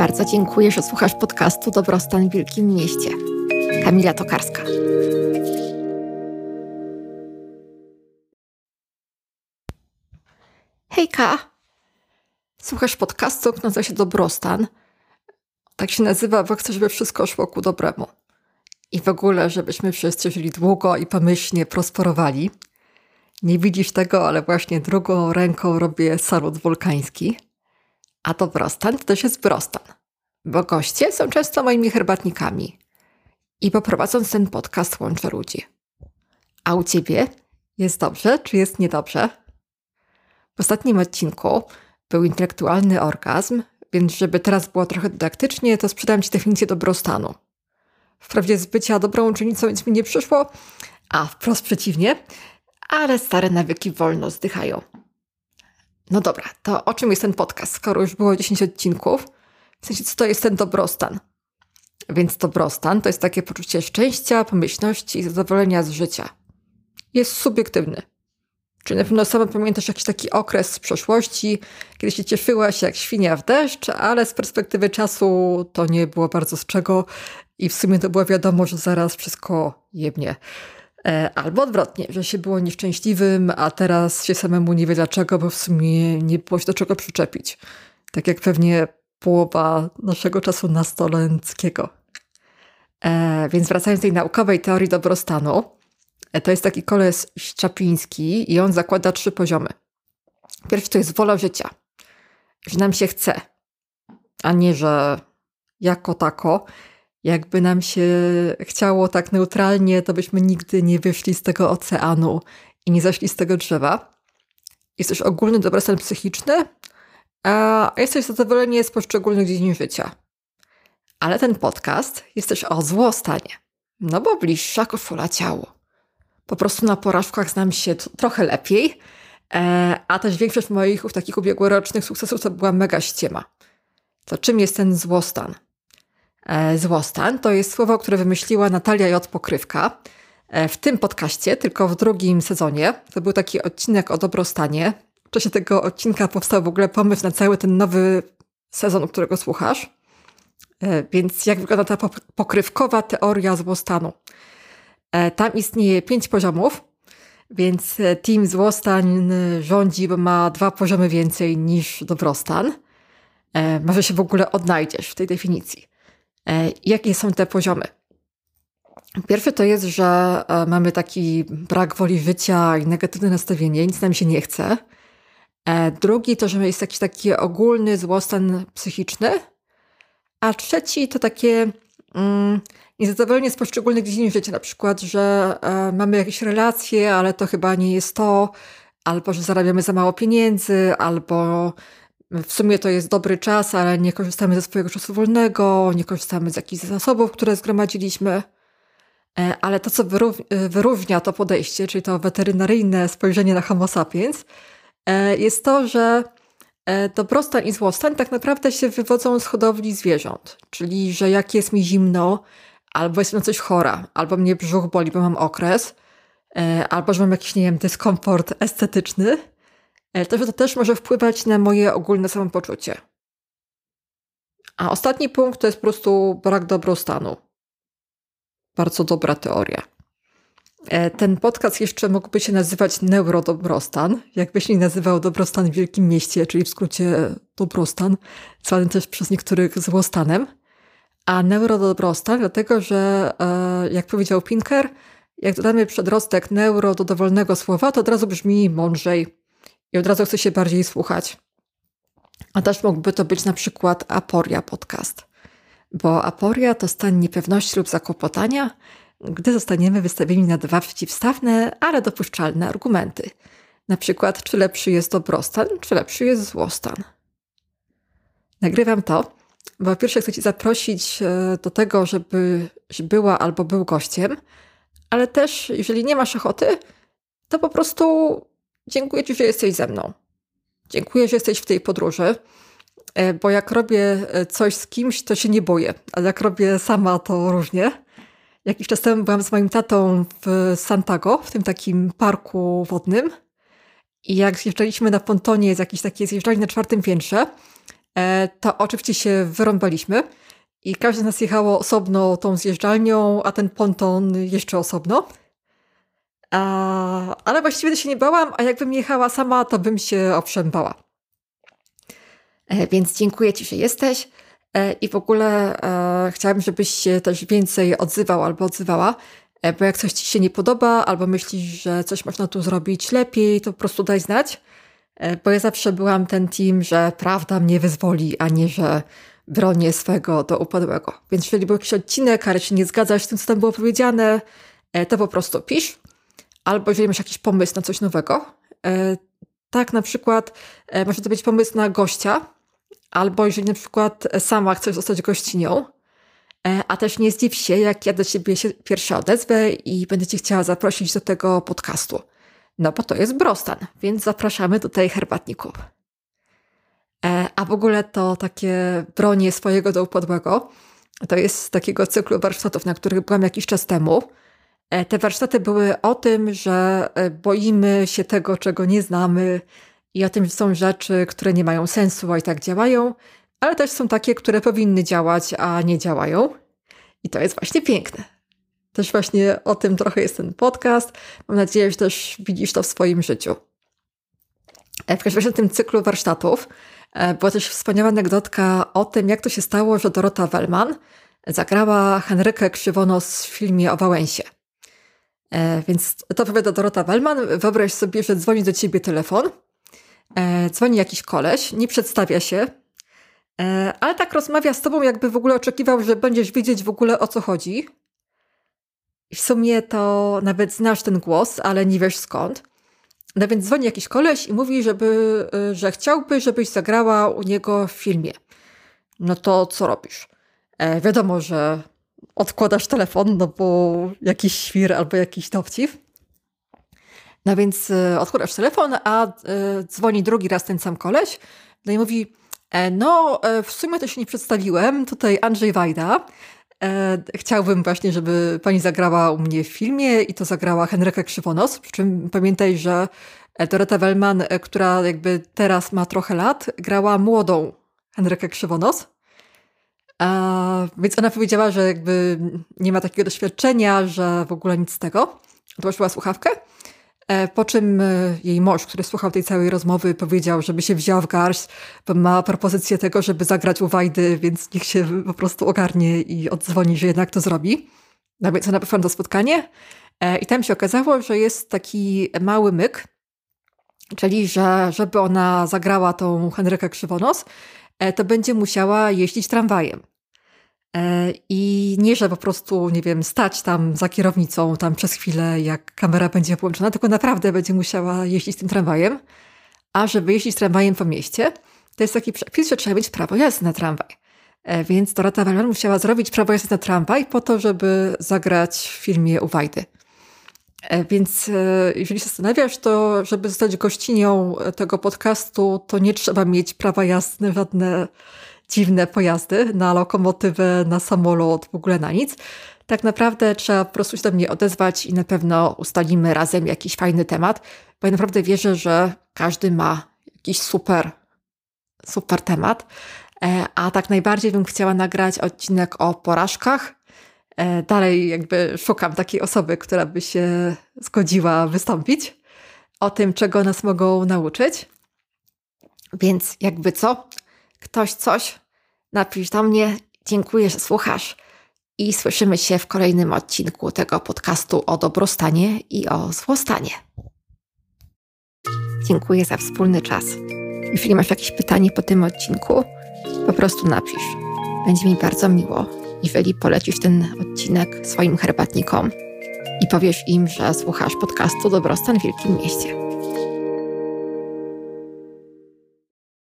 Bardzo dziękuję, że słuchasz podcastu Dobrostan w Wielkim Mieście. Kamila Tokarska. Hejka! Słuchasz podcastu, nazywa się Dobrostan. Tak się nazywa, bo chcę, żeby wszystko szło ku dobremu. I w ogóle, żebyśmy wszyscy żyli długo i pomyślnie prosperowali. Nie widzisz tego, ale właśnie drugą ręką robię salut wulkański. A dobrostan to też jest brostan. Bo goście są często moimi herbatnikami. I poprowadząc ten podcast łączę ludzi. A u ciebie jest dobrze, czy jest niedobrze? W ostatnim odcinku był intelektualny orgazm, więc żeby teraz było trochę dydaktycznie, to sprzedam Ci definicję dobrostanu. Wprawdzie z bycia dobrą uczennicą nic mi nie przyszło, a wprost przeciwnie, ale stare nawyki wolno zdychają. No dobra, to o czym jest ten podcast, skoro już było 10 odcinków? W sensie, co to jest ten dobrostan? Więc dobrostan to jest takie poczucie szczęścia, pomyślności i zadowolenia z życia. Jest subiektywny. Czyli na pewno sama pamiętasz jakiś taki okres z przeszłości, kiedy się cieszyłaś jak świnia w deszcz, ale z perspektywy czasu to nie było bardzo z czego i w sumie to było wiadomo, że zaraz wszystko jebnie. E, albo odwrotnie, że się było nieszczęśliwym, a teraz się samemu nie wie dlaczego, bo w sumie nie było się do czego przyczepić. Tak jak pewnie połowa naszego czasu nastolenckiego. E, więc wracając do tej naukowej teorii dobrostanu, e, to jest taki koles Szczapiński i on zakłada trzy poziomy. Pierwszy to jest wola życia, że nam się chce, a nie, że jako tako. Jakby nam się chciało tak neutralnie, to byśmy nigdy nie wyszli z tego oceanu i nie zeszli z tego drzewa. Jest też ogólny dobrostan psychiczny, a jest też zadowolenie z poszczególnych dziedzin życia. Ale ten podcast jest też o złostanie. No bo bliższa koszula ciało. Po prostu na porażkach znam się trochę lepiej, e, a też większość moich takich ubiegłorocznych sukcesów to była mega ściema. To czym jest ten złostan? E, złostan to jest słowo, które wymyśliła Natalia J. Pokrywka e, w tym podcaście, tylko w drugim sezonie. To był taki odcinek o dobrostanie. W czasie tego odcinka powstał w ogóle pomysł na cały ten nowy sezon, którego słuchasz. E, więc jak wygląda ta pokrywkowa teoria złostanu? Tam istnieje pięć poziomów, więc team złostań rządzi, bo ma dwa poziomy więcej niż dobrostan. Może się w ogóle odnajdziesz w tej definicji. E, jakie są te poziomy? Pierwszy to jest, że e, mamy taki brak woli życia i negatywne nastawienie, nic nam się nie chce. E, drugi to, że jest jakiś taki ogólny złostan psychiczny. A trzeci to takie mm, niezadowolenie z poszczególnych dziedzin życia, na przykład, że e, mamy jakieś relacje, ale to chyba nie jest to, albo że zarabiamy za mało pieniędzy, albo w sumie to jest dobry czas, ale nie korzystamy ze swojego czasu wolnego, nie korzystamy z jakichś zasobów, które zgromadziliśmy. E, ale to, co e, wyróżnia to podejście, czyli to weterynaryjne spojrzenie na Homo sapiens, e, jest to, że dobrostan i złostan tak naprawdę się wywodzą z hodowli zwierząt. Czyli, że jak jest mi zimno, albo jestem na coś chora, albo mnie brzuch boli, bo mam okres, albo że mam jakiś, nie wiem, dyskomfort estetyczny, to, że to też może wpływać na moje ogólne samopoczucie. A ostatni punkt to jest po prostu brak dobrostanu. Bardzo dobra teoria. E, ten podcast jeszcze mógłby się nazywać Neurodobrostan, jakbyś nie nazywał dobrostan w wielkim mieście, czyli w skrócie dobrostan, zwany też przez niektórych złostanem. A neurodobrostan, dlatego że, e, jak powiedział Pinker, jak dodamy przedrostek neuro do dowolnego słowa, to od razu brzmi mądrzej, i od razu chce się bardziej słuchać. A też mógłby to być na przykład aporia podcast, bo aporia to stan niepewności lub zakłopotania, gdy zostaniemy wystawieni na dwa przeciwstawne, ale dopuszczalne argumenty. Na przykład, czy lepszy jest dobrostan, czy lepszy jest złostan. Nagrywam to, bo pierwsze chcę Ci zaprosić e, do tego, żebyś była albo był gościem, ale też, jeżeli nie masz ochoty, to po prostu Dziękuję Ci, że jesteś ze mną. Dziękuję, że jesteś w tej podróży, e, bo jak robię e, coś z kimś, to się nie boję, ale jak robię sama, to różnie. Jakiś czas temu byłam z moim tatą w Santago, w tym takim parku wodnym. I jak zjeżdżaliśmy na pontonie z jakiejś takiej zjeżdżalni na czwartym piętrze, e, to oczywiście się wyrąbaliśmy i każdy z nas jechało osobno tą zjeżdżalnią, a ten ponton jeszcze osobno. A, ale właściwie się nie bałam, a jakbym jechała sama, to bym się owszem bała. E, więc dziękuję Ci, że jesteś. E, I w ogóle e, chciałabym, żebyś się też więcej odzywał albo odzywała, e, bo jak coś Ci się nie podoba, albo myślisz, że coś można tu zrobić lepiej, to po prostu daj znać. Bo ja zawsze byłam ten team, że prawda mnie wyzwoli, a nie, że bronię swego do upadłego. Więc jeżeli był jakiś odcinek, ale się nie zgadzasz z tym, co tam było powiedziane, to po prostu pisz. Albo jeżeli masz jakiś pomysł na coś nowego. E, tak, na przykład e, może to być pomysł na gościa, albo jeżeli na przykład sama chcesz zostać gościnią, a też nie zdziw się, jak ja do ciebie się pierwsza odezwę i będę cię chciała zaprosić do tego podcastu. No bo to jest Brostan, więc zapraszamy tutaj herbatników. A w ogóle to takie bronie swojego do upadłego, to jest z takiego cyklu warsztatów, na których byłam jakiś czas temu. E, te warsztaty były o tym, że e, boimy się tego, czego nie znamy i o tym, że są rzeczy, które nie mają sensu, a i tak działają, ale też są takie, które powinny działać, a nie działają. I to jest właśnie piękne. Też właśnie o tym trochę jest ten podcast. Mam nadzieję, że też widzisz to w swoim życiu. E, w każdym razie w tym cyklu warsztatów była też wspaniała anegdotka o tym, jak to się stało, że Dorota Wellman zagrała Henrykę Krzywonos w filmie o Wałęsie. E, więc to powiada Dorota Wellman. Wyobraź sobie, że dzwoni do ciebie telefon. E, dzwoni jakiś koleś, nie przedstawia się, e, ale tak rozmawia z tobą, jakby w ogóle oczekiwał, że będziesz wiedzieć w ogóle o co chodzi. I w sumie to nawet znasz ten głos, ale nie wiesz skąd. No więc dzwoni jakiś koleś i mówi, żeby, że chciałby, żebyś zagrała u niego w filmie. No to co robisz? Wiadomo, że odkładasz telefon, no bo jakiś świr albo jakiś dowcip. No więc e, odkładasz telefon, a e, dzwoni drugi raz ten sam koleś. No i mówi, e, no w sumie to się nie przedstawiłem, tutaj Andrzej Wajda. Chciałbym właśnie, żeby pani zagrała u mnie w filmie i to zagrała Henryka Krzywonos. Przy czym pamiętaj, że Dorota Wellman, która jakby teraz ma trochę lat, grała młodą Henrykę Krzywonos. A, więc ona powiedziała, że jakby nie ma takiego doświadczenia, że w ogóle nic z tego. Odłożyła słuchawkę. E, po czym e, jej mąż, który słuchał tej całej rozmowy, powiedział, żeby się wziął w garść, bo ma propozycję tego, żeby zagrać u Wajdy, więc niech się po prostu ogarnie i odzwoni, że jednak to zrobi. No więc ona poszła na spotkanie e, i tam się okazało, że jest taki mały myk, czyli że żeby ona zagrała tą Henrykę Krzywonos, to będzie musiała jeździć tramwajem. E, I nie, że po prostu, nie wiem, stać tam za kierownicą tam przez chwilę, jak kamera będzie włączona, tylko naprawdę będzie musiała jeździć tym tramwajem. A żeby jeździć tramwajem po mieście, to jest taki przepis, że trzeba mieć prawo jazdy na tramwaj. E, więc Dorota Wellman musiała zrobić prawo jazdy na tramwaj po to, żeby zagrać w filmie u Wajdy. E, więc jeżeli się zastanawiasz, to żeby zostać gościnią tego podcastu, to nie trzeba mieć prawa jazdy żadne dziwne pojazdy, na lokomotywę, na samolot, w ogóle na nic. Tak naprawdę trzeba po prostu się do mnie odezwać i na pewno ustalimy razem jakiś fajny temat, bo ja naprawdę wierzę, że każdy ma jakiś super, super temat. E, a tak najbardziej bym chciała nagrać odcinek o porażkach. E, dalej jakby szukam takiej osoby, która by się zgodziła wystąpić o tym, czego nas mogą nauczyć. Więc jakby co, ktoś coś, napisz do mnie. Dziękuję, że słuchasz. I słyszymy się w kolejnym odcinku tego podcastu o dobrostanie i o złostanie. Dziękuję za wspólny czas. Jeśli masz jakieś pytanie po tym odcinku, po prostu napisz. Będzie mi bardzo miło, jeżeli polecisz ten odcinek swoim herbatnikom i powiesz im, że słuchasz podcastu Dobrostan w Wielkim Mieście.